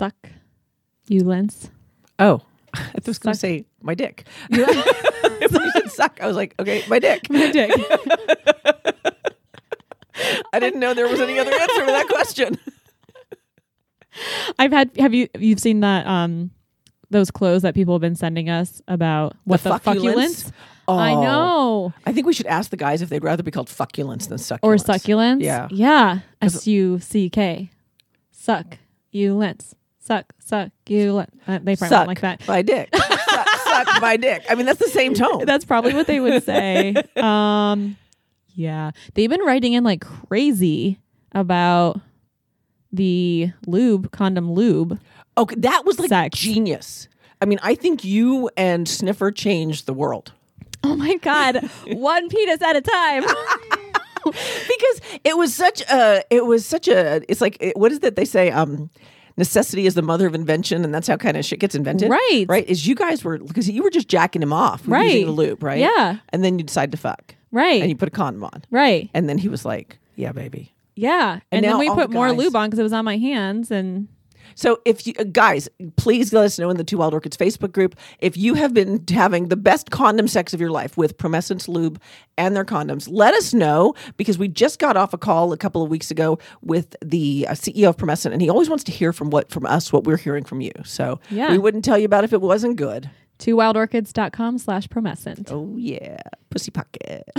suck you, Linz. Oh, I was going to say my dick. when you said suck, I was like, okay, my dick. My dick. I didn't know there was any other answer to that question. I've had. Have you? You've seen that? Um, those clothes that people have been sending us about what the, fuck, you, Linz? I Oh. know. I think we should ask the guys if they'd rather be called fucculents than succulents. Or succulents. Yeah. Yeah. S U C K. Suck you lents. Suck, suck you. Uh, they probably Suck don't like that. my dick. suck, suck my dick. I mean, that's the same tone. That's probably what they would say. um, yeah, they've been writing in like crazy about the lube, condom lube. Okay, that was like Sex. genius. I mean, I think you and Sniffer changed the world Oh my god, one penis at a time. because it was such a. It was such a. It's like what is that they say? Um, necessity is the mother of invention, and that's how kind of shit gets invented. Right. right. Is you guys were because you were just jacking him off, Right. Using the lube, right? Yeah. and then you decide to fuck, right, and you put a condom on, right, and then he was like, "Yeah, baby." yeah. And, now then we put the more guys- lube on because it was on my hands, and So if you uh, guys, please let us know in the Two Wild Orchids Facebook group if you have been having the best condom sex of your life with Promescence Lube and their condoms. Let us know because we just got off a call a couple of weeks ago with the uh, CEO of Promescent, and he always wants to hear from what from us what we're hearing from you. So Yeah. we wouldn't tell you about if it wasn't good. twowildorchids.com slash promescent. Oh yeah, pussy pocket.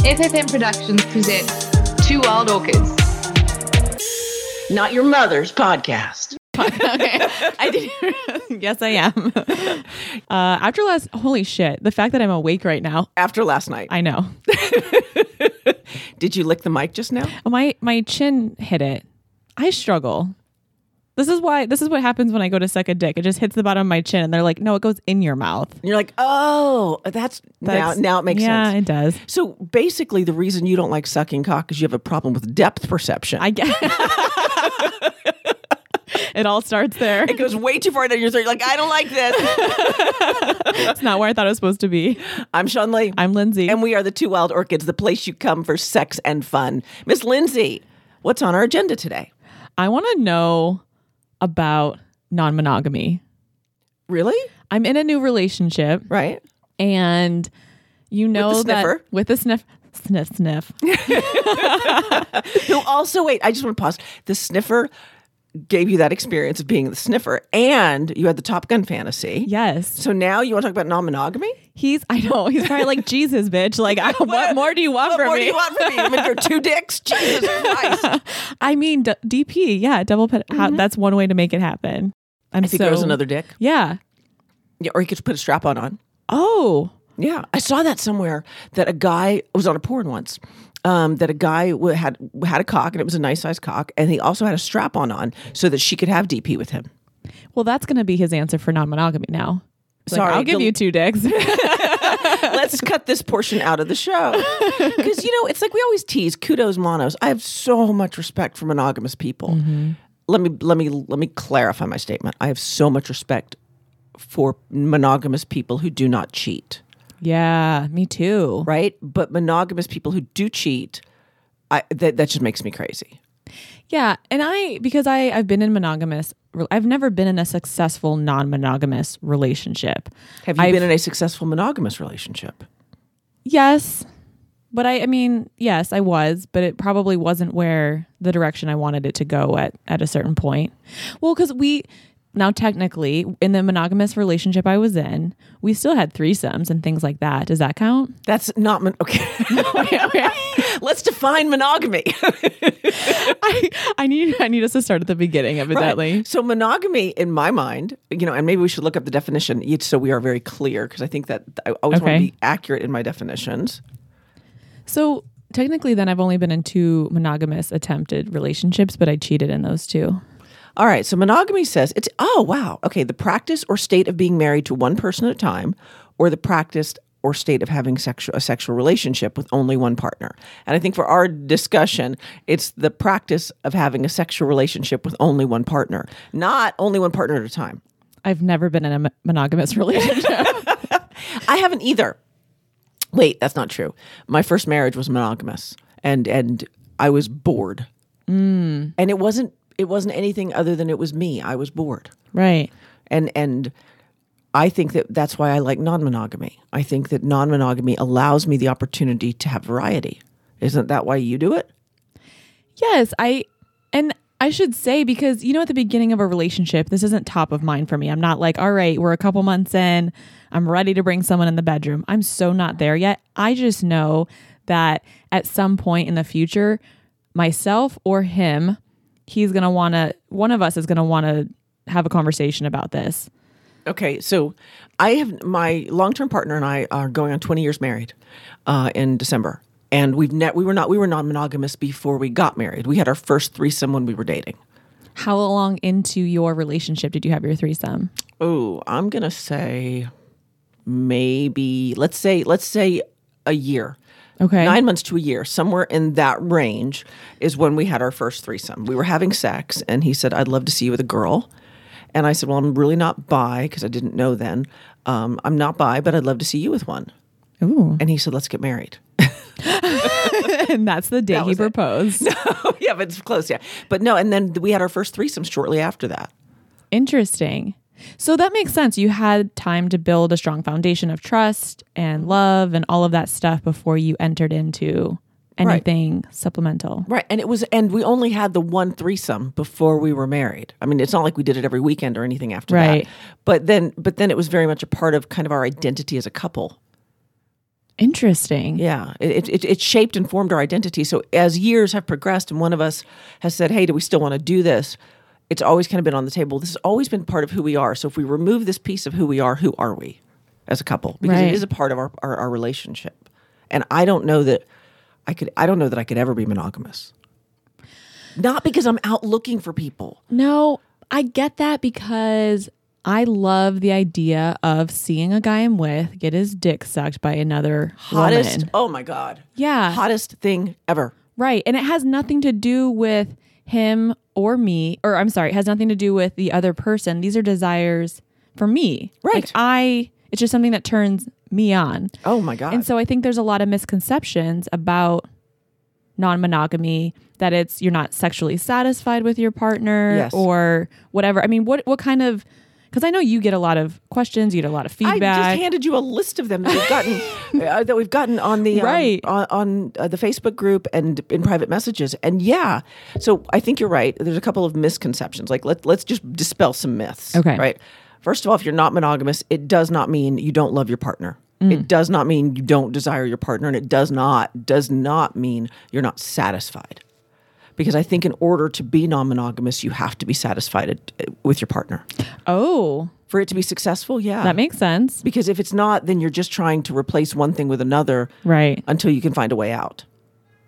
FFM Productions presents Two Wild Orchids. Not your mother's podcast. okay. I did. yes, I am. Uh, after last, holy shit, the fact that I'm awake right now, After last night, I know. did you lick the mic just now? My my chin hit it. I struggle. This is why. This is what happens when I go to suck a dick. It just hits the bottom of my chin, and they're like, "No, it goes in your mouth." And you're like, oh, that's, now. That's- Now it makes yeah, sense. it does. So basically, the reason you don't like sucking cock is you have a problem with depth perception. I get. It all starts there. it goes way too far down your throat. You're like, I don't like this. It's not where I thought it was supposed to be. I'm Sean Lee. I'm Lindsay. and we are the Two Wild Orchids, the place you come for sex and fun. Miss Lindsay, what's on our agenda today? I want to know about non-monogamy. Really? I'm in a new relationship. Right? and you know that sniffer? with the sniff sniff sniff Who also, wait, I just want to pause. The sniffer gave you that experience of being the sniffer, and you had the Top Gun fantasy. yes So now you want to talk about non monogamy? he's i know he's probably like jesus bitch like I, what more do you want What from more me do you want from me? I mean, you're two dicks? Jesus Christ. i mean d- dp yeah double pet how, mm-hmm. that's one way to make it happen i'm If he so grows another dick. yeah Yeah, or he could put a strap on on. oh Yeah, I saw that somewhere that a guy was on a porn once. Um, that a guy w- had had a cock and it was a nice sized cock, and he also had a strap on on so that she could have DP with him. well that's gonna be his answer for non-monogamy now like, Sorry, i'll give you two dicks Let's cut this portion out of the show because you know it's like we always tease kudos monos. I have so much respect for monogamous people. Let me let me let me clarify my statement. I have so much respect for monogamous people who do not cheat. Yeah me too right? But monogamous people who do cheat, I that that just makes me crazy. Yeah, and I because I I've been in monogamous. I've never been in a successful non-monogamous relationship. Have you I've- been in a successful monogamous relationship? Yes, but I I mean yes, I was, but it probably wasn't where the direction I wanted it to go at at a certain point. Well, because we now technically in the monogamous relationship I was in, we still had threesomes and things like that. Does that count? That's not mon- okay. Let's define monogamy. I I need I need us to start at the beginning, evidently. Right. So monogamy, in my mind, you know, and maybe we should look up the definition so we are very clear because I think that I always want to be accurate in my definitions. So technically, then I've only been in two monogamous attempted relationships, but I cheated in those two. All right. So monogamy says it's oh wow okay the practice or state of being married to one person at a time, or the practice or state of having sexual a sexual relationship with only one partner. And I think for our discussion, it's the practice of having a sexual relationship with only one partner, not only one partner at a time. I've never been in a monogamous relationship. I haven't either. Wait, that's not true. My first marriage was monogamous, and and I was bored, mm. and it wasn't it wasn't anything other than it was me. I was bored. Right. and and I think that that's why I like non-monogamy. I think that non-monogamy allows me the opportunity to have variety. Isn't that why you do it? Yes, I and I should say because you know at the beginning of a relationship, this isn't top of mind for me. I'm not like, all right, we're a couple months in, I'm ready to bring someone in the bedroom. I'm so not there yet. I just know that at some point in the future, myself or him, he's going to want to one of us is going to want to have a conversation about this. Okay, so I have my long-term partner and I are going on 20 years married uh, in December, and we've ne- we were not we were non-monogamous before we got married. We had our first threesome when we were dating. How long into your relationship did you have your threesome? Oh, I'm gonna say maybe let's say let's say a year. Okay. Nine months to a year, somewhere in that range, is when we had our first threesome. We were having sex, and he said, "I'd love to see you with a girl," and I said, "Well, I'm really not bi because I didn't know then. Um, I'm not bi, but I'd love to see you with one." Ooh. And he said, "Let's get married." and that's the day he was it. proposed. yeah, but it's close. Yeah, but no. And then we had our first threesome shortly after that. Interesting. So that makes sense. You had time to build a strong foundation of trust and love and all of that stuff before you entered into Right. anything supplemental. Right. And it was, and we only had the one threesome before we were married. I mean, it's not like we did it every weekend or anything after Right. that. But then, but then it was very much a part of kind of our identity as a couple. Interesting. Yeah. It, it, it shaped and formed our identity. So as years have progressed and one of us has said, hey, do we still want to do this? It's always kind of been on the table. This has always been part of who we are. So if we remove this piece of who we are, who are we as a couple? Because Right. it is a part of our, our, our relationship. And I don't know that I could, I don't know that I could ever be monogamous. Not because I'm out looking for people. No, I get that because I love the idea of seeing a guy I'm with get his dick sucked by another Hottest. woman. Oh my God. Yeah. Hottest thing ever. Right. And it has nothing to do with him or me, or I'm sorry, it has nothing to do with the other person. These are desires for me. Right. Like I, it's just something that turns me on. Oh my God. And so I think there's a lot of misconceptions about non monogamy that it's you're not sexually satisfied with your partner Yes. or whatever. I mean, what what kind of because I know you get a lot of questions, you get a lot of feedback. I just handed you a list of them that we've gotten uh, that we've gotten on the um, Right. on, on uh, the Facebook group and in private messages. And yeah, so I think you're right. There's a couple of misconceptions. Like let let's just dispel some myths. Okay. Right. First of all, if you're not monogamous, it does not mean you don't love your partner. Mm. It does not mean you don't desire your partner, and it does not does not mean you're not satisfied. Because I think in order to be non-monogamous, you have to be satisfied with your partner. oh, For it to be successful, yeah. that makes sense. Because if it's not, then you're just trying to replace one thing with another Right. until you can find a way out.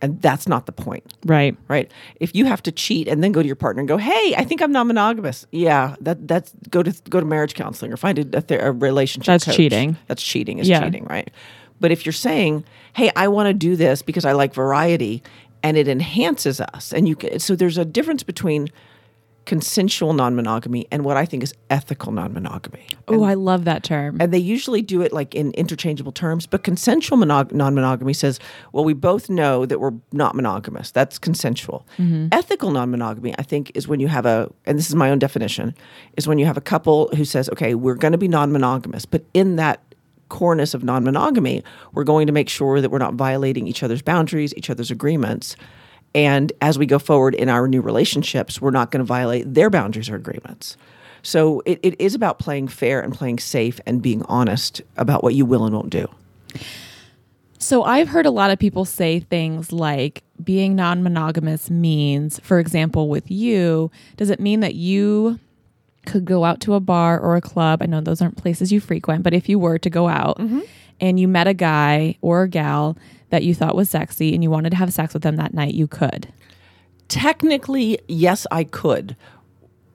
And that's not the point, Right. right? If you have to cheat and then go to your partner and go, "Hey, I think I'm non monogamous," yeah, that that's go to go to marriage counseling or find a, a, a relationship. That's coach. cheating. That's cheating. Is Yeah. cheating, right? But if you're saying, "Hey, I want to do this because I like variety," and it enhances us, and you can, so there's a difference between consensual non-monogamy and what I think is ethical non-monogamy. Oh, I love that term. And they usually do it like in interchangeable terms, but consensual monog- non monogamy says, well, we both know that we're not monogamous. That's consensual. Mm-hmm. Ethical non monogamy, I think, is when you have a, and this is my own definition, is when you have a couple who says, okay, we're going to be non monogamous, but in that cornice of non monogamy, we're going to make sure that we're not violating each other's boundaries, each other's agreements. And as we go forward in our new relationships, we're not going to violate their boundaries or agreements. So it, it is about playing fair and playing safe and being honest about what you will and won't do. So I've heard a lot of people say things like being non monogamous means, for example, with you, does it mean that you could go out to a bar or a club? I know those aren't places you frequent, but if you were to go out mm-hmm. and you met a guy or a gal that you thought was sexy and you wanted to have sex with them that night, you could. Technically, yes, I could.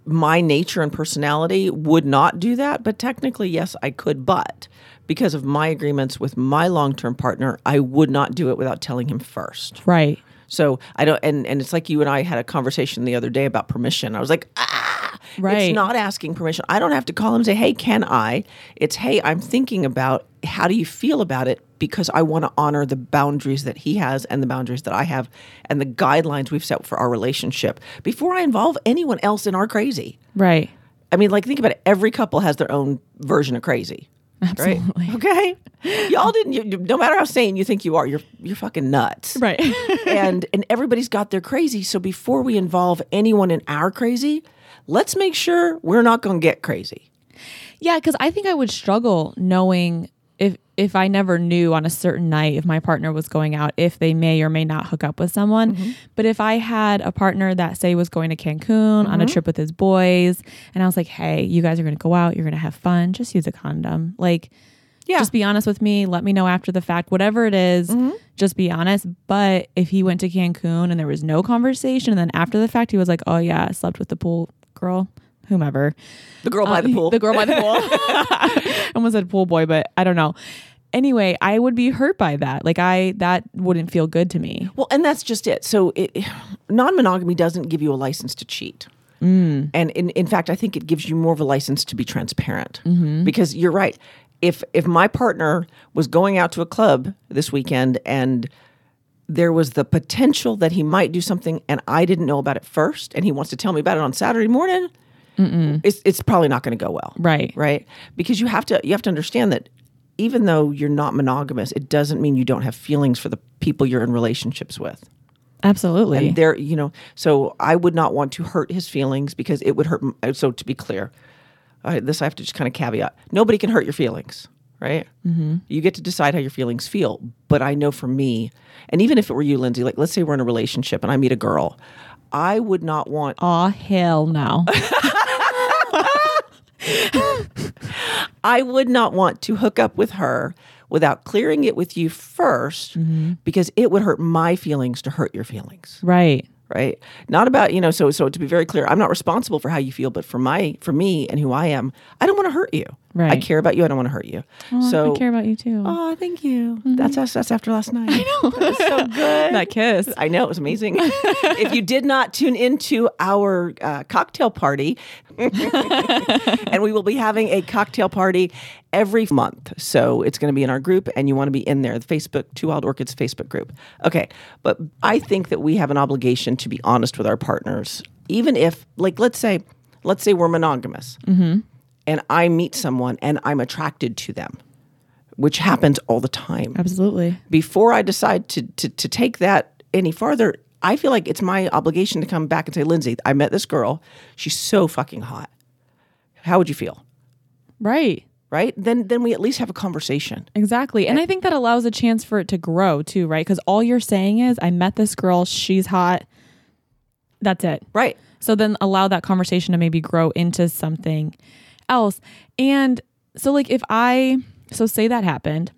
My nature and personality would not do that, but technically, yes, I could. But because of my agreements with my long term partner, I would not do it without telling him first. Right. So I don't, and, and it's like you and I had a conversation the other day about permission. I was like, ah, Right. It's not asking permission. I don't have to call him and say, "Hey, can I?" It's, "Hey, I'm thinking about how do you feel about it because I want to honor the boundaries that he has and the boundaries that I have and the guidelines we've set for our relationship before I involve anyone else in our crazy." Right. I mean, like think about it. Every couple has their own version of crazy. Absolutely. Right? Okay. Y'all didn't. You, you- no matter how sane you think you are, you're you're fucking nuts. Right. and and everybody's got their crazy. So before we involve anyone in our crazy, let's make sure we're not going to get crazy. Yeah, because I think I would struggle knowing if I never knew on a certain night if my partner was going out, if they may or may not hook up with someone. Mm-hmm. But if I had a partner that say was going to Cancun on a Mm-hmm. trip with his boys, and I was like, "Hey, you guys are going to go out, you're going to have fun, just use a condom." Like, Yeah. just be honest with me. Let me know after the fact, whatever it is, Mm-hmm. Just be honest. But if he went to Cancun and there was no conversation, and then after the fact he was like, "Oh yeah, I slept with the pool girl." Whomever, The girl by the pool. Uh, the girl by the pool. I almost said pool boy, but I don't know. Anyway, I would be hurt by that. Like I that wouldn't feel good to me. Well, and that's just it. So, it, non-monogamy doesn't give you a license to cheat. And in, in fact, I think it gives you more of a license to be transparent. Because you're right. If if my partner was going out to a club this weekend and there was the potential that he might do something and I didn't know about it first, and he wants to tell me about it on Saturday morning, it's it's probably not going to go well. Right. Right. Because you have to you have to understand that even though you're not monogamous, it doesn't mean you don't have feelings for the people you're in relationships with. Absolutely. And there, you know, so I would not want to hurt his feelings because it would hurt. uh, So to be clear, I, this I have to just kind of caveat: nobody can hurt your feelings, right? Mm-hmm. You get to decide how your feelings feel. But I know for me, and even if it were you, Lindsay, like let's say we're in a relationship and I meet a girl, I would not want. Aw, hell no. I would not want to hook up with her without clearing it with you 1st mm-hmm. because it would hurt my feelings to hurt your feelings. right. Right? Not about you know so so to be very clear i'm not responsible for how you feel but for my for me and who i am i don't want to hurt you. I care about you i don't want to hurt you. So I care about you too. oh thank you. That's us that's after last night. I know. That was so good. That kiss. I know it was amazing. if you did not tune into our uh, cocktail party, and we will be having a cocktail party every month. So it's going to be in our group, and you want to be in there, the Facebook Two Wild Orchids Facebook group. Okay, but I think that we have an obligation to be honest with our partners, even if, like, let's say, let's say we're monogamous, mm-hmm. and I meet someone and I'm attracted to them, which happens all the time Absolutely. before I decide to, to to take that any farther, I feel like it's my obligation to come back and say, Lindsay, I met this girl. She's so fucking hot. How would you feel? Right. Right? Then then we at least have a conversation. Exactly. And I think that allows a chance for it to grow too, right? Because all you're saying is, I met this girl, she's hot. That's it. Right. So then allow that conversation to maybe grow into something else. And so, like, if I, so say that happened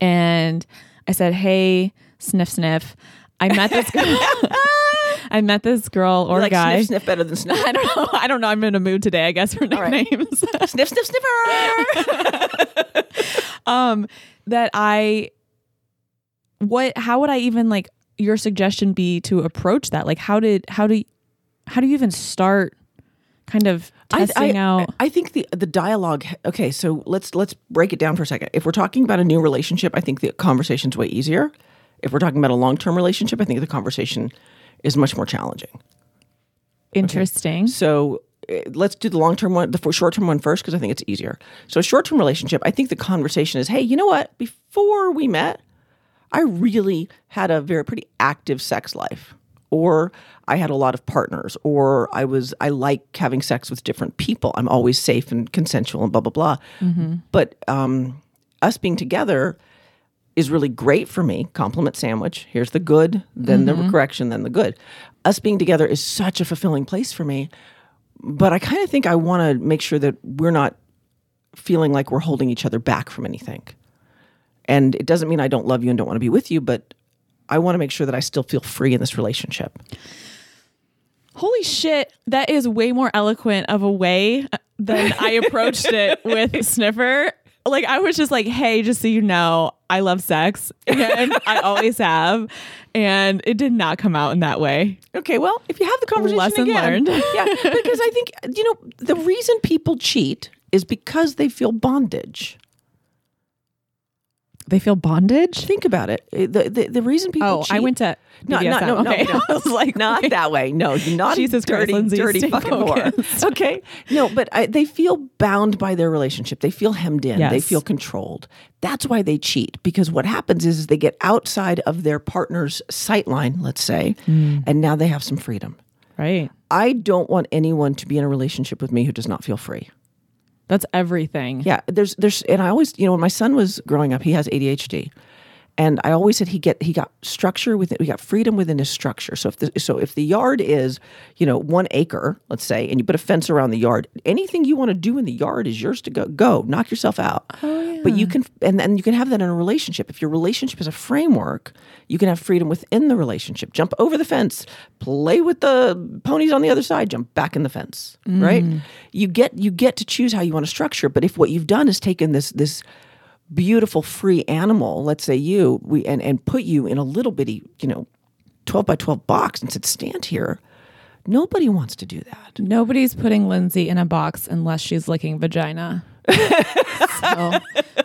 and I said, hey, sniff, sniff, I met this girl. I met this girl or like guy. sniff sniff better than sniff. I don't know. I don't know. I'm in a mood today, I guess, for right. nicknames. sniff sniff sniffer. um that i what how would i even like your suggestion be to approach that like how did how do how do you even start kind of testing I, out I think the the dialogue. Okay, so let's let's break it down for a second. If we're talking about a new relationship, I think the conversation's way easier. If we're talking about a long term relationship, I think the conversation is much more challenging. interesting So uh, let's do the long term one, the short term one first, because I think it's easier. So, short term relationship, I think the conversation is hey, you know what? Before we met, I really had a very pretty active sex life, or I had a lot of partners, or I was, I like having sex with different people. I'm always safe and consensual and blah, blah, blah. But um, us being together, is really great for me. Compliment sandwich. Here's the good, then the mm-hmm. correction, then the good. Us being together is such a fulfilling place for me. But I kind of think I want to make sure that we're not feeling like we're holding each other back from anything. And it doesn't mean I don't love you and don't want to be with you, but I want to make sure that I still feel free in this relationship. holy shit that is way more eloquent of a way uh, than i approached it with sniffer like i was just like hey just so you know I love sex, and I always have, and it did not come out in that way. Okay, well, if you have the conversation Lesson again, learned. yeah, because I think you know the reason people cheat is because they feel bondage. They feel bondage. Think about it. Uh, The the, the reason people Oh, cheat, I went to no, not, no, BDSM. no, Okay. no. I was like, not that way. No, not Jesus Christ, dirty, Lindsay, dirty fucking whore. Okay, no, but I, they feel bound by their relationship. They feel hemmed in. They feel controlled. That's why they cheat. Because what happens is, is they get outside of their partner's sight line, let's say, Mm. and now they have some freedom. Right. I don't want anyone to be in a relationship with me who does not feel free. That's everything. Yeah, there's there's and I always, you know, when my son was growing up, he has ADHD. And I always said he get he got structure within we got freedom within his structure. So if the so if the yard is, you know, one acre, let's say, and you put a fence around the yard, anything you want to do in the yard is yours to go. Go, knock yourself out. Oh, but you can and then you can have that in a relationship. If your relationship is a framework, you can have freedom within the relationship. Jump over the fence, play with the ponies on the other side, jump back in the fence. Right? Mm. You get you get to choose how you want to structure. But if what you've done is taken this this beautiful free animal, let's say you, we and, and put you in a little bitty, you know, 12 by 12 box and said, stand here. Nobody wants to do that. Nobody's putting Lindsay in a box unless she's licking vagina. so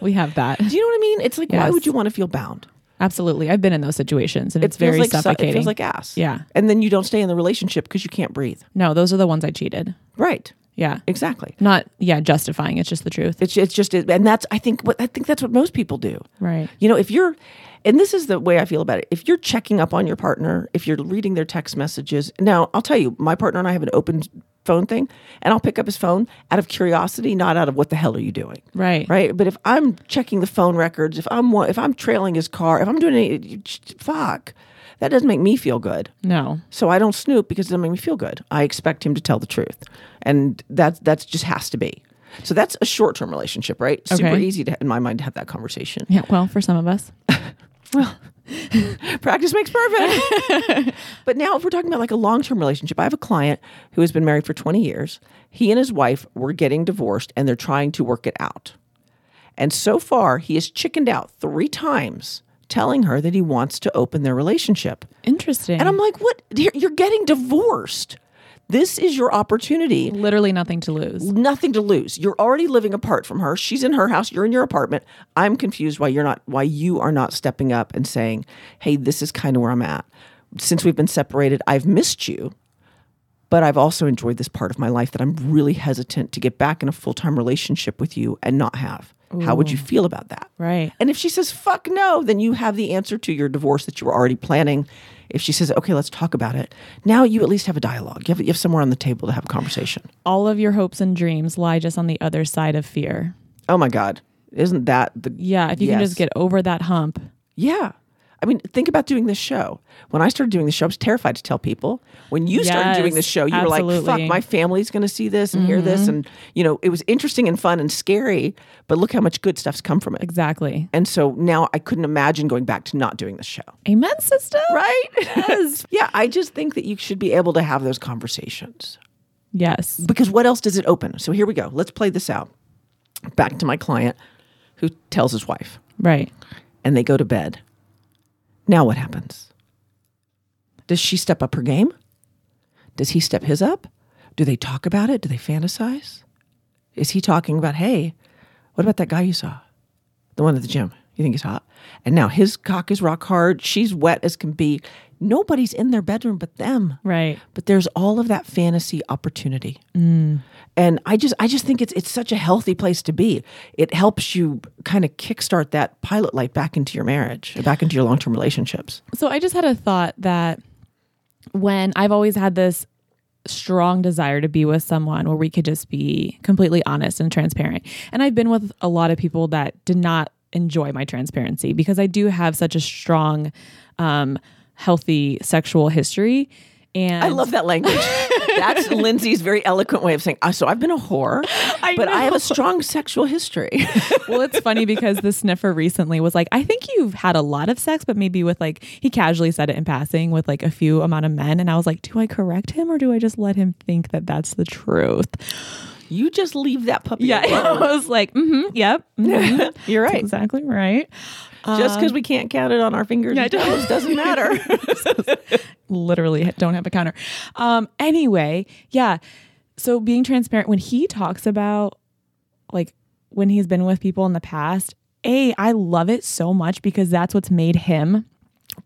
we have that. Do you know what I mean? It's like, why would you want to feel bound? Absolutely. I've been in those situations and It it's very like su- suffocating. It feels like ass. Yeah. And then you don't stay in the relationship because you can't breathe. no, those are the ones I cheated. Right. Yeah. Exactly. Not yeah, justifying. It's just the truth. It's it's just and that's I think what I think that's what most people do. Right. You know, if you're and this is the way I feel about it. If you're checking up on your partner, if you're reading their text messages. Now, I'll tell you, my partner and I have an open phone thing, and I'll pick up his phone out of curiosity, not out of what the hell are you doing? Right. Right? But if I'm checking the phone records, if I'm if I'm trailing his car, if I'm doing any fuck, that doesn't make me feel good. No. So I don't snoop because it doesn't make me feel good. I expect him to tell the truth, and that's that's just has to be. So that's a short term relationship, right? Okay. Super easy to, in my mind to have that conversation. Yeah. Well, for some of us. Well, practice makes perfect. but now, if we're talking about like a long term relationship, I have a client who has been married for 20 years. He and his wife were getting divorced and they're trying to work it out. And so far, he has chickened out three times telling her that he wants to open their relationship. Interesting. And I'm like, what? You're getting divorced. This is your opportunity. literally nothing to lose. Nothing to lose. You're already living apart from her. She's in her house. You're in your apartment. I'm confused why you're not, why you are not stepping up and saying, "Hey, this is kind of where I'm at. Since we've been separated, I've missed you, but I've also enjoyed this part of my life that I'm really hesitant to get back in a full time relationship with you and not have. How would you feel about that? Right. And if she says fuck no, then you have the answer to your divorce that you were already planning. If she says okay, let's talk about it, now you at least have a dialogue. You have, you have somewhere on the table to have a conversation. All of your hopes and dreams lie just on the other side of fear. Oh my God. Isn't that the. Yeah. If you can just get over that hump. Yeah. I mean, think about doing this show. When I started doing the show, I was terrified to tell people. When you started doing Yes, this show, you were like, fuck, my family's going to see this and hear this. Mm-hmm. And, you know, it was interesting and fun and scary, but look how much good stuff's come from it. Exactly. And so now I couldn't imagine going back to not doing this show. Amen, sister. Right? Yes. yeah. I just think that you should be able to have those conversations. Yes. because what else does it open? So here we go. Let's play this out. Back to my client who tells his wife, Right. and they go to bed. Now what happens? Does she step up her game? Does he step his up? Do they talk about it? Do they fantasize? Is he talking about, hey, what about that guy you saw? The one at the gym. You think he's hot? And now his cock is rock hard. She's wet as can be. Nobody's in their bedroom but them Right. but there's all of that fantasy opportunity mm. And i just i just think it's it's such a healthy place to be. It helps you kind of kickstart that pilot light back into your marriage back into your long-term relationships. So I just had a thought that when I've always had this strong desire to be with someone where we could just be completely honest and transparent. And I've been with a lot of people that did not enjoy my transparency because I do have such a strong um healthy sexual history and i love that language that's lindsay's very eloquent way of saying "Ah, so i've been a whore I but i have a strong sexual history well, it's funny because the sniffer recently was like, I think you've had a lot of sex, but maybe with like, he casually said it in passing with like a few amount of men. And I was like, do I correct him or do I just let him think that that's the truth? You just leave that puppy. Yeah, alone. I was like, mm-hmm, yep, mhm. You're right. exactly right. Just because we can't count it on our fingers yeah, and toes doesn't matter. literally don't have a counter. Um, anyway, yeah. So being transparent when he talks about like when he's been with people in the past, A, I love it so much because that's what's made him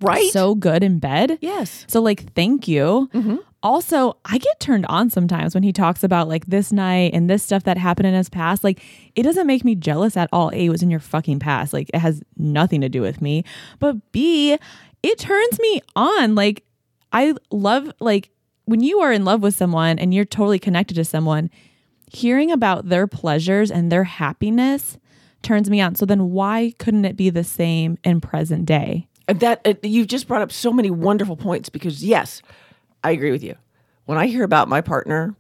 right? so good in bed. yes. So like thank you. Also, I get turned on sometimes when he talks about like this night and this stuff that happened in his past. Like it doesn't make me jealous at all. A was in your fucking past. Like it has nothing to do with me. But B, it turns me on. Like I love like when you are in love with someone and you're totally connected to someone, hearing about their pleasures and their happiness turns me on. So then why couldn't it be the same in present day? That uh, you've just brought up so many wonderful points because yes, I agree with you. When I hear about my partner,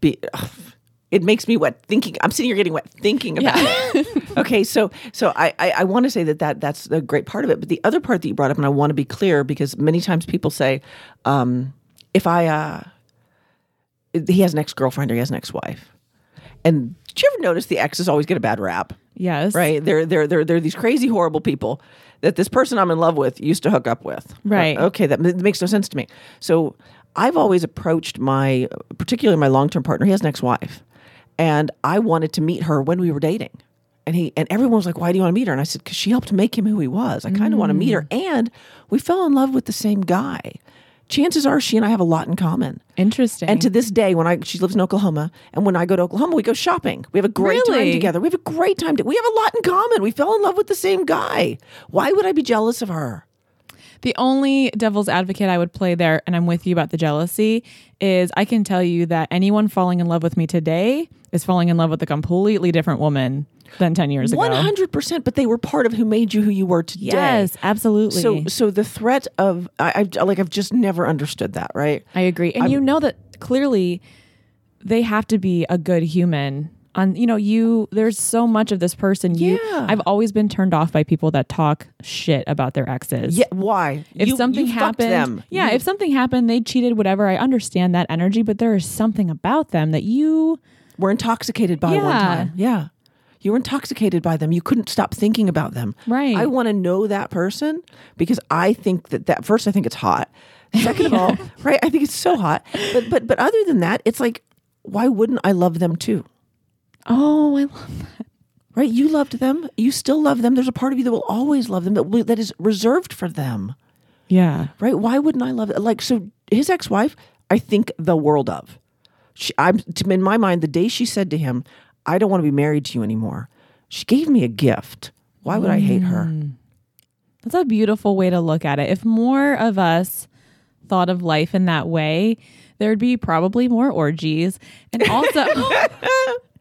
be, it makes me wet thinking. I'm sitting here getting wet thinking about it. okay, so so I I, I want to say that that that's a great part of it. But the other part that you brought up, and I want to be clear because many times people say, um, if I uh, he has an ex girlfriend or he has an ex wife, and did you ever notice the exes always get a bad rap? Yes. right? They're they're they're they're these crazy horrible people that this person I'm in love with used to hook up with. Right. Okay, that, that makes no sense to me. So I've always approached my, particularly my long term partner. He has an ex wife, and I wanted to meet her when we were dating. And he and everyone was like, "Why do you want to meet her?" And I said, "Because she helped make him who he was. I kind of want to meet her." Mm. And we fell in love with the same guy. Chances are, she and I have a lot in common. Interesting. And to this day, when I she lives in Oklahoma, and when I go to Oklahoma, we go shopping. We have a great time together. We have a great time. To, we have a lot in common. We fell in love with the same guy. Why would I be jealous of her? The only devil's advocate I would play there, and I'm with you about the jealousy, is I can tell you that anyone falling in love with me today is falling in love with a completely different woman than 10 years ago. One hundred percent. But they were part of who made you who you were today. Yes, absolutely. So, so the threat of I, I've like I've just never understood that. Right. I agree. And you know that clearly they have to be a good human. On you know, you there's so much of this person. You Yeah. I've always been turned off by people that talk shit about their exes. Yeah. Why? If You- something you happened, them. yeah, You- if something happened, they cheated, whatever. I understand that energy, but there is something about them that you were intoxicated by one time. Yeah. You were intoxicated by them. You couldn't stop thinking about them. Right. I want to know that person because I think that that first I think it's hot. Second of all, right, I think it's so hot. But but but other than that, it's like why wouldn't I love them too? Oh, I love that. Right? You loved them. You still love them. There's a part of you that will always love them that will, that is reserved for them. Yeah. Right? Why wouldn't I love it? Like so his ex-wife, I think the world of. She, I'm in my mind the day she said to him, "I don't want to be married to you anymore." She gave me a gift. Why would I hate her? Mm. That's a beautiful way to look at it. If more of us thought of life in that way, there'd be probably more orgies. And also,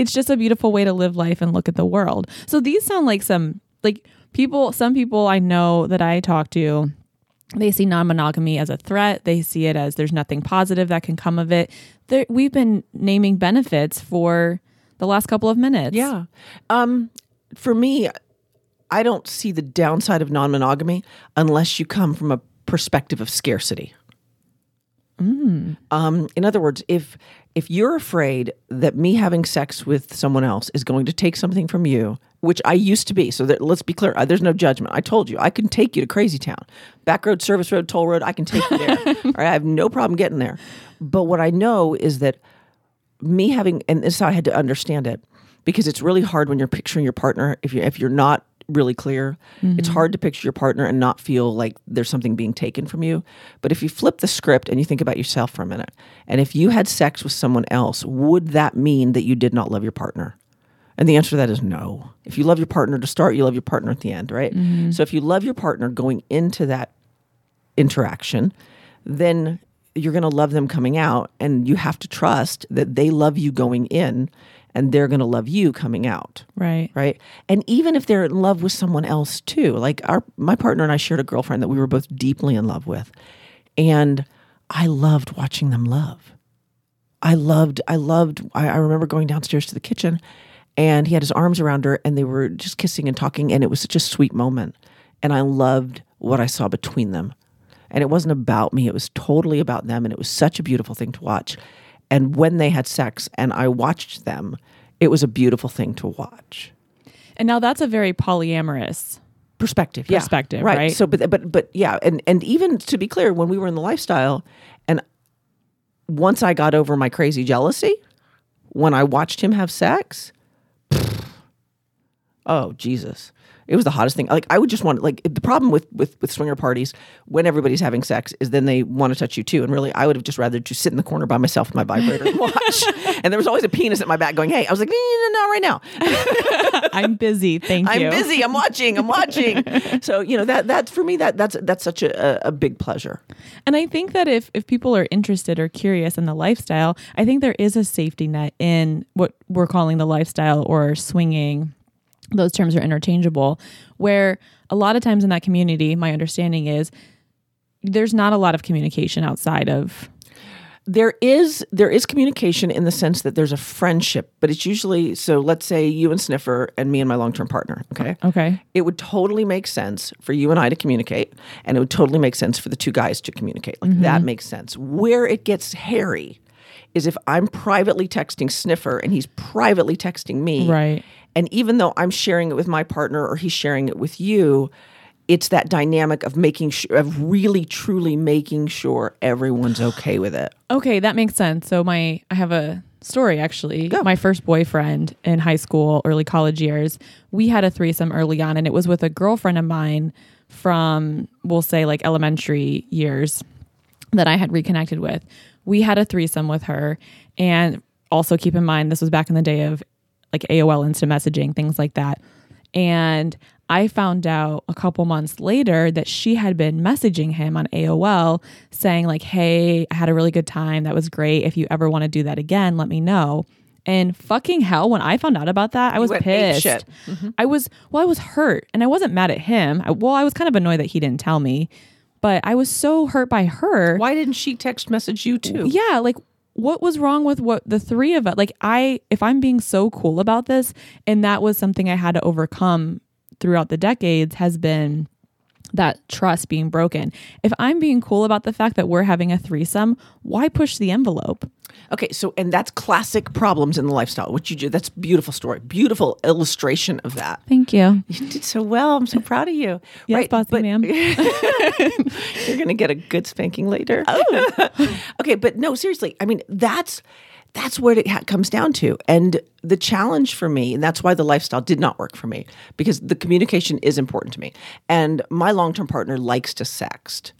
it's just a beautiful way to live life and look at the world. So these sound like some, like people, some people I know that I talk to, they see non monogamy as a threat. They see it as there's nothing positive that can come of it. There, we've been naming benefits for the last couple of minutes. Yeah. Um, for me, I don't see the downside of non monogamy unless you come from a perspective of scarcity. Um, in other words, if if you're afraid that me having sex with someone else is going to take something from you, which I used to be, so that let's be clear, uh, there's no judgment. I told you I can take you to Crazy Town, back road, service road, toll road. I can take you there. All right, I have no problem getting there. But what I know is that me having and this is how I had to understand it because it's really hard when you're picturing your partner if you if you're not really clear. It's mm-hmm. hard to picture your partner and not feel like there's something being taken from you. But if you flip the script and you think about yourself for a minute and if you had sex with someone else would that mean that you did not love your partner? And the answer to that is no. If you love your partner to start you love your partner at the end right? Mm-hmm. So if you love your partner going into that interaction, then you're going to love them coming out. And you have to trust that they love you going in and they're going to love you coming out. Right. Right. And even if they're in love with someone else too, like our, my partner and I shared a girlfriend that we were both deeply in love with. And I loved watching them love. I loved, I loved, I, I remember going downstairs to the kitchen and he had his arms around her and they were just kissing and talking. And it was such a sweet moment. And I loved what I saw between them. And it wasn't about me, it was totally about them. And it was such a beautiful thing to watch. And when they had sex and I watched them, it was a beautiful thing to watch. And now that's a very polyamorous. Perspective, yeah. Perspective, right? So, but but but yeah, and and even to be clear, when we were in the lifestyle, and once I got over my crazy jealousy, when I watched him have sex, oh Jesus, it was the hottest thing. Like I would just want like the problem with with with swinger parties when everybody's having sex is then they want to touch you too. And really, I would have just rather just sit in the corner by myself with my vibrator and watch. and there was always a penis at my back going, "Hey," I was like, "No, no, no, right now. I'm busy. Thank you. I'm busy. I'm watching. I'm watching." so you know that that for me that that's that's such a, a big pleasure. And I think that if if people are interested or curious in the lifestyle, I think there is a safety net in what we're calling the lifestyle or swinging. Those terms are interchangeable. Where a lot of times in that community, my understanding is there's not a lot of communication outside of there is there is communication in the sense that there's a friendship, but it's usually so. Let's say you and Sniffer and me and my long term partner. Okay. okay. It would totally make sense for you and I to communicate, and it would totally make sense for the two guys to communicate. Like that mm-hmm. makes sense. Where it gets hairy is if I'm privately texting Sniffer and he's privately texting me. Right. And even though I'm sharing it with my partner or he's sharing it with you, it's that dynamic of making sure, of really truly making sure everyone's okay with it. Okay, that makes sense. So my I have a story actually. My first boyfriend in high school, early college years, we had a threesome early on and it was with a girlfriend of mine from we'll say like elementary years that I had reconnected with. We had a threesome with her and also keep in mind this was back in the day of like AOL instant messaging, things like that. And I found out a couple months later that she had been messaging him on AOL saying, like, hey, I had a really good time. That was great. If you ever want to do that again, let me know. And fucking hell, when I found out about that, I was pissed. shit. Mm-hmm. I was, well, I was hurt and I wasn't mad at him. I, well, I was kind of annoyed that he didn't tell me, but I was so hurt by her. Why didn't she text message you too? Yeah, like what was wrong with what the three of us? Like I if I'm being so cool about this and that was something I had to overcome throughout the decades has been that trust being broken. If I'm being cool about the fact that we're having a threesome, why push the envelope? Okay, so and that's classic problems in the lifestyle. What you do, that's beautiful story, beautiful illustration of that. Thank you. You did so well. I'm so proud of you. Yes, bossy but ma'am. You're gonna get a good spanking later. Oh. okay, but no, seriously. I mean, that's that's what it ha- comes down to. And the challenge for me, and that's why the lifestyle did not work for me, because the communication is important to me. And my long term partner likes to sext.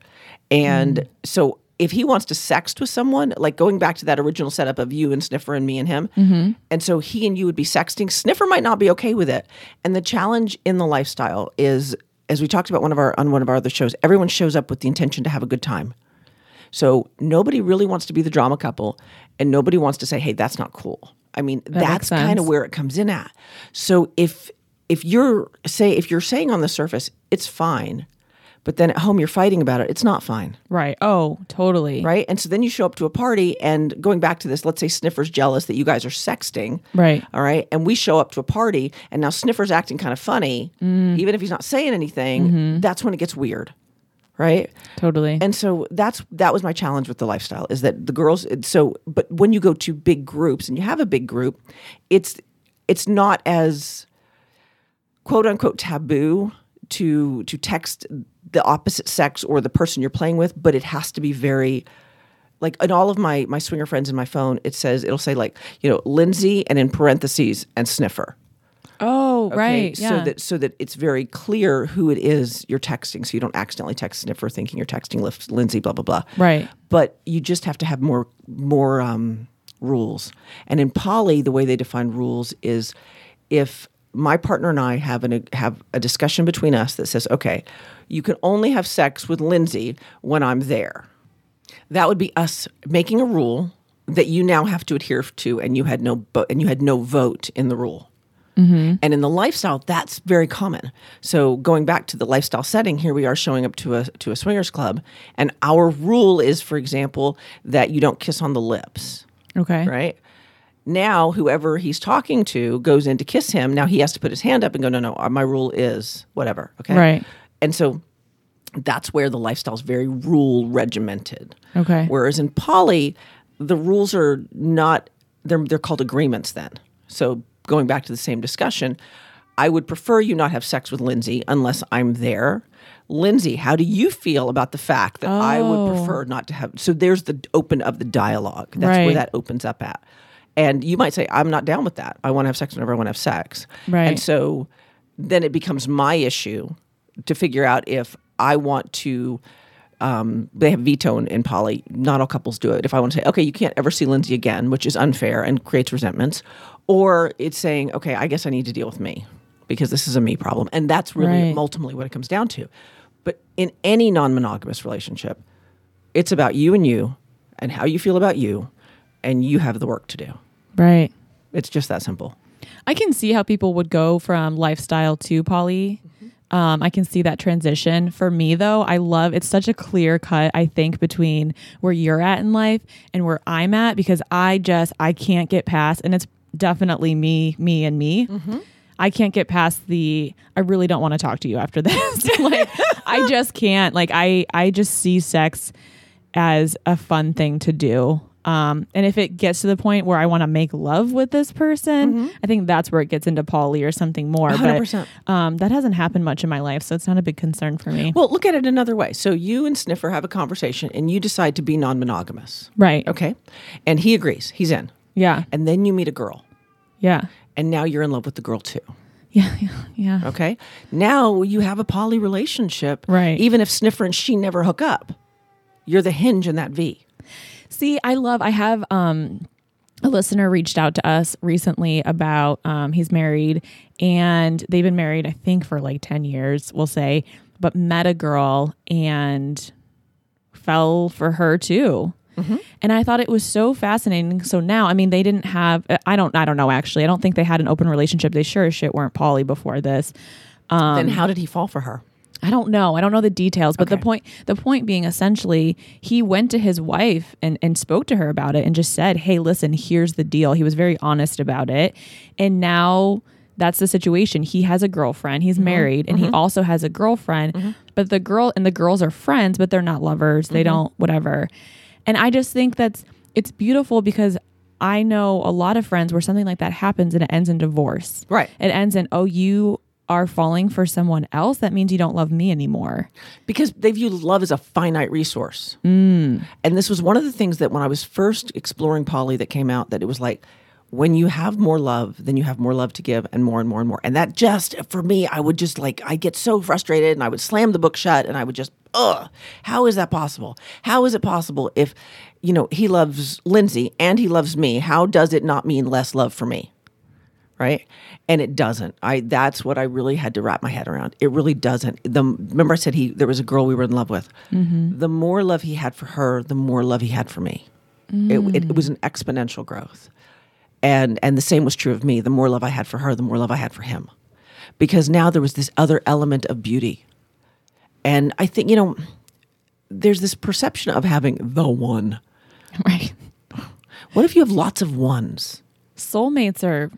And mm. so if he wants to sext with someone, like going back to that original setup of you and Sniffer and me and him, mm-hmm. and so he and you would be sexting, Sniffer might not be okay with it. And the challenge in the lifestyle is, as we talked about one of our on one of our other shows, everyone shows up with the intention to have a good time. So nobody really wants to be the drama couple, and nobody wants to say, "Hey, that's not cool." I mean, makes that's kind of where it comes in at. So if if you're say if you're saying on the surface it's fine, but then at home you're fighting about it, it's not fine, Right. Oh, totally. right? And so then you show up to a party, and going back to this, let's say Sniffer's jealous that you guys are sexting, Right. all right. And we show up to a party and now Sniffer's acting kind of funny, Mm. even if he's not saying anything, Mm-hmm. that's when it gets weird. Right. Totally. And so that's that was my challenge with the lifestyle is that the girls so but when you go to big groups and you have a big group, it's it's not as quote unquote taboo to to text the opposite sex or the person you're playing with, but it has to be very like in all of my my swinger friends in my phone, it says it'll say like, you know, Lindsay and in parentheses and sniffer. Oh, Okay, right. Yeah. So that so that it's very clear who it is you're texting, so you don't accidentally text sniffer thinking you're texting Lindsay, blah blah blah. Right. But you just have to have more more um, rules. And in poly, the way they define rules is if my partner and I have an have a discussion between us that says, okay, you can only have sex with Lindsay when I'm there. That would be us making a rule that you now have to adhere to, and you had no bo- and you had no vote in the rule. And in the lifestyle, that's very common. So going back to the lifestyle setting, here we are showing up to a to a swingers club, and our rule is, for example, that you don't kiss on the lips. okay. Right now, whoever he's talking to goes in to kiss him. Now he has to put his hand up and go, no, no, uh, my rule is whatever. Okay, Right. And so that's where the lifestyle is very rule regimented. Okay. Whereas in poly, the rules are not they're they're called agreements then. So going back to the same discussion, I would prefer you not have sex with Lindsay unless I'm there. Lindsay, how do you feel about the fact that I would Oh. prefer not to have so there's the open of the dialogue. That's where that opens up at. And you might say, I'm not down with that. I want to have sex whenever I want to have sex. Right. And so then it becomes my issue to figure out if I want to. Um, they have veto in, in poly. Not all couples do it. If I want to say, okay, you can't ever see Lindsay again, which is unfair and creates resentments, or it's saying, okay, I guess I need to deal with me because this is a me problem, and that's really Right. ultimately what it comes down to. But in any non-monogamous relationship, it's about you and you, and how you feel about you, and you have the work to do. Right. It's just that simple. I can see how people would go from lifestyle to poly. Um, I can see that transition. For me, though, I love it's such a clear cut, I think, between where you're at in life and where I'm at because I just, I can't get past, and it's definitely me, me, and me. I can't get past the, I really don't want to talk to you after this. like, I just can't. Like, I, I just see sex as a fun thing to do. Um, and if it gets to the point where I want to make love with this person, I think that's where it gets into poly or something more. 100%. But um, that hasn't happened much in my life, so it's not a big concern for me. Well, look at it another way. So you and Sniffer have a conversation, and you decide to be non-monogamous. right. Okay, and he agrees. He's in. Yeah. And then you meet a girl, Yeah. and now you're in love with the girl too. Yeah. Yeah. Yeah. Okay. Now you have a poly relationship. Right. Even if Sniffer and she never hook up, you're the hinge in that V. See, I love. I have um, a listener reached out to us recently about um, he's married and they've been married, I think, for like ten years. We'll say, but met a girl and fell for her too. Mm-hmm. And I thought it was so fascinating. So now, I mean, they didn't have. Uh, I don't. I don't know. Actually, I don't think they had an open relationship. They sure as shit weren't poly before this. Um, then how did he fall for her? I don't know. I don't know the details, but the point the point being essentially he went to his wife and and spoke to her about it and just said, "Hey, listen, here's the deal." He was very honest about it. And now that's the situation. He has a girlfriend. He's mm-hmm. married and he mm-hmm. also has a girlfriend. But the girl and the girls are friends, but they're not lovers. They don't whatever. And I just think that's it's beautiful because I know a lot of friends where something like that happens and it ends in divorce. Right. It ends in, "Oh, you are falling for someone else, that means you don't love me anymore. because they view love as a finite resource. Mm. And this was one of the things that when I was first exploring poly that came out that it was like when you have more love, then you have more love to give and more and more and more. And that just for me, I would just like I get so frustrated and I would slam the book shut and I would just ugh, how is that possible? How is it possible if you know he loves Lindsay and he loves me? How does it not mean less love for me? right? And it doesn't. I that's what i really had to wrap my head around. It really doesn't. The remember i said he there was a girl we were in love with. Mm-hmm. The more love he had for her the more love he had for me. It, it, it was an exponential growth. And and the same was true of me. The more love i had for her the more love i had for him. Because now there was this other element of beauty and i think you know there's this perception of having the one Right. what if you have lots of ones Soulmates are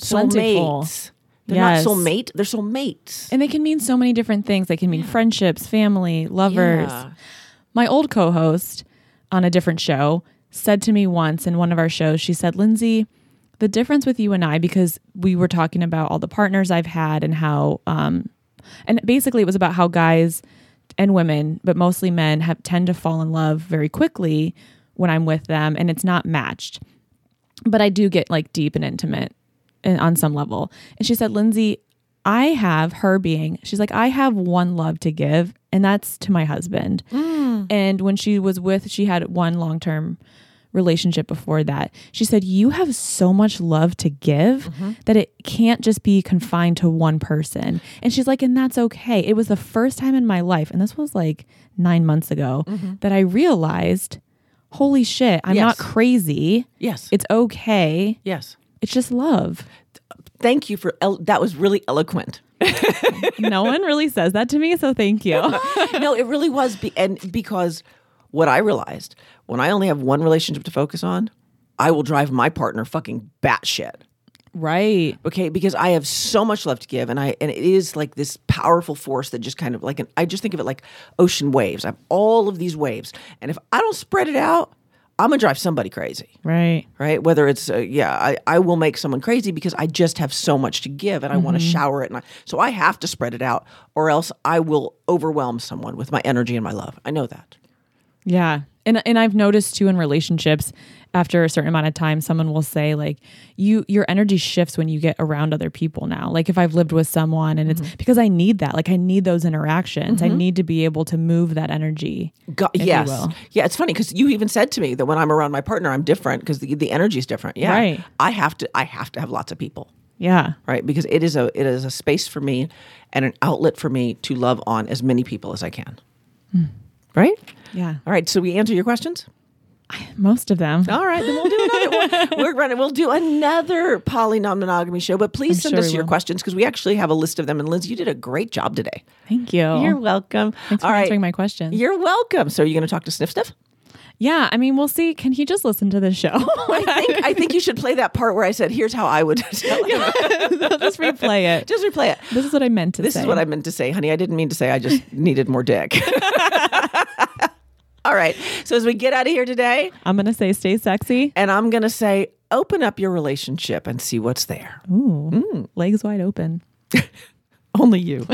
plentiful. soulmates they're Yes. not soulmate they're soulmates And they can mean so many different things. They can mean friendships, family, lovers. Yeah. My old co host on a different show said to me once in one of our shows, she said, Lindsay, the difference with you and I, because we were talking about all the partners I've had and how, um, and basically it was about how guys and women, but mostly men, have tend to fall in love very quickly when I'm with them, and it's not matched. But I do get like deep and intimate and on some level. And she said, Lindsay, I have her being, she's like, I have one love to give, and that's to my husband. Mm. And when she was with, she had one long term relationship before that. She said, You have so much love to give mm-hmm. that it can't just be confined to one person. And she's like, And that's okay. It was the first time in my life, and this was like nine months ago, mm-hmm. that I realized, Holy shit, I'm not crazy. yes It's okay. yes It's just love. thank you for el- that was really eloquent no one really says that to me, so thank you. no it really was be- and because what i realized when i only have one relationship to focus on i will drive my partner fucking batshit right. okay because i have so much love to give and i and it is like this powerful force that just kind of like an, i just think of it like ocean waves i have all of these waves and if i don't spread it out I'm gonna drive somebody crazy. Right. Right, whether it's uh, yeah, I, I will make someone crazy because I just have so much to give and I want to shower it, and I, so I have to spread it out, or else I will overwhelm someone with my energy and my love. I know that. Yeah. And and I've noticed too in relationships after a certain amount of time someone will say like you your energy shifts when you get around other people now. Like if I've lived with someone and it's mm-hmm. because I need that. Like I need those interactions. I mm-hmm. need to be able to move that energy. Go- if you yes, yeah. It's funny because you even said to me that when I'm around my partner, I'm different because the the energy is different. Yeah, Right. I have to I have to have lots of people. Yeah. right? Because it is a it is a space for me and an outlet for me to love on as many people as I can. Hmm. Right? Yeah. All right. So we answer your questions. Most of them. All right, then we'll do another. we'll, we're running. We'll do another poly non monogamy show. But please I'm send sure us your will. questions because we actually have a list of them. And Liz, you did a great job today. Thank you. You're welcome. Thanks for All right. answering my questions. You're welcome. So are you going to talk to Sniff Sniff? Yeah. I mean, we'll see. Can he just listen to this show? I think I think you should play that part where I said, "Here's how I would." tell him." I'll just replay it. Just replay it. This is what I meant to say. This say. is what I meant to say, honey. I didn't mean to say I just needed more dick. All right. So as we get out of here today, I'm gonna say stay sexy. and I'm going to say, open up your relationship and see what's there. Ooh. Mm. Legs wide open. Only you.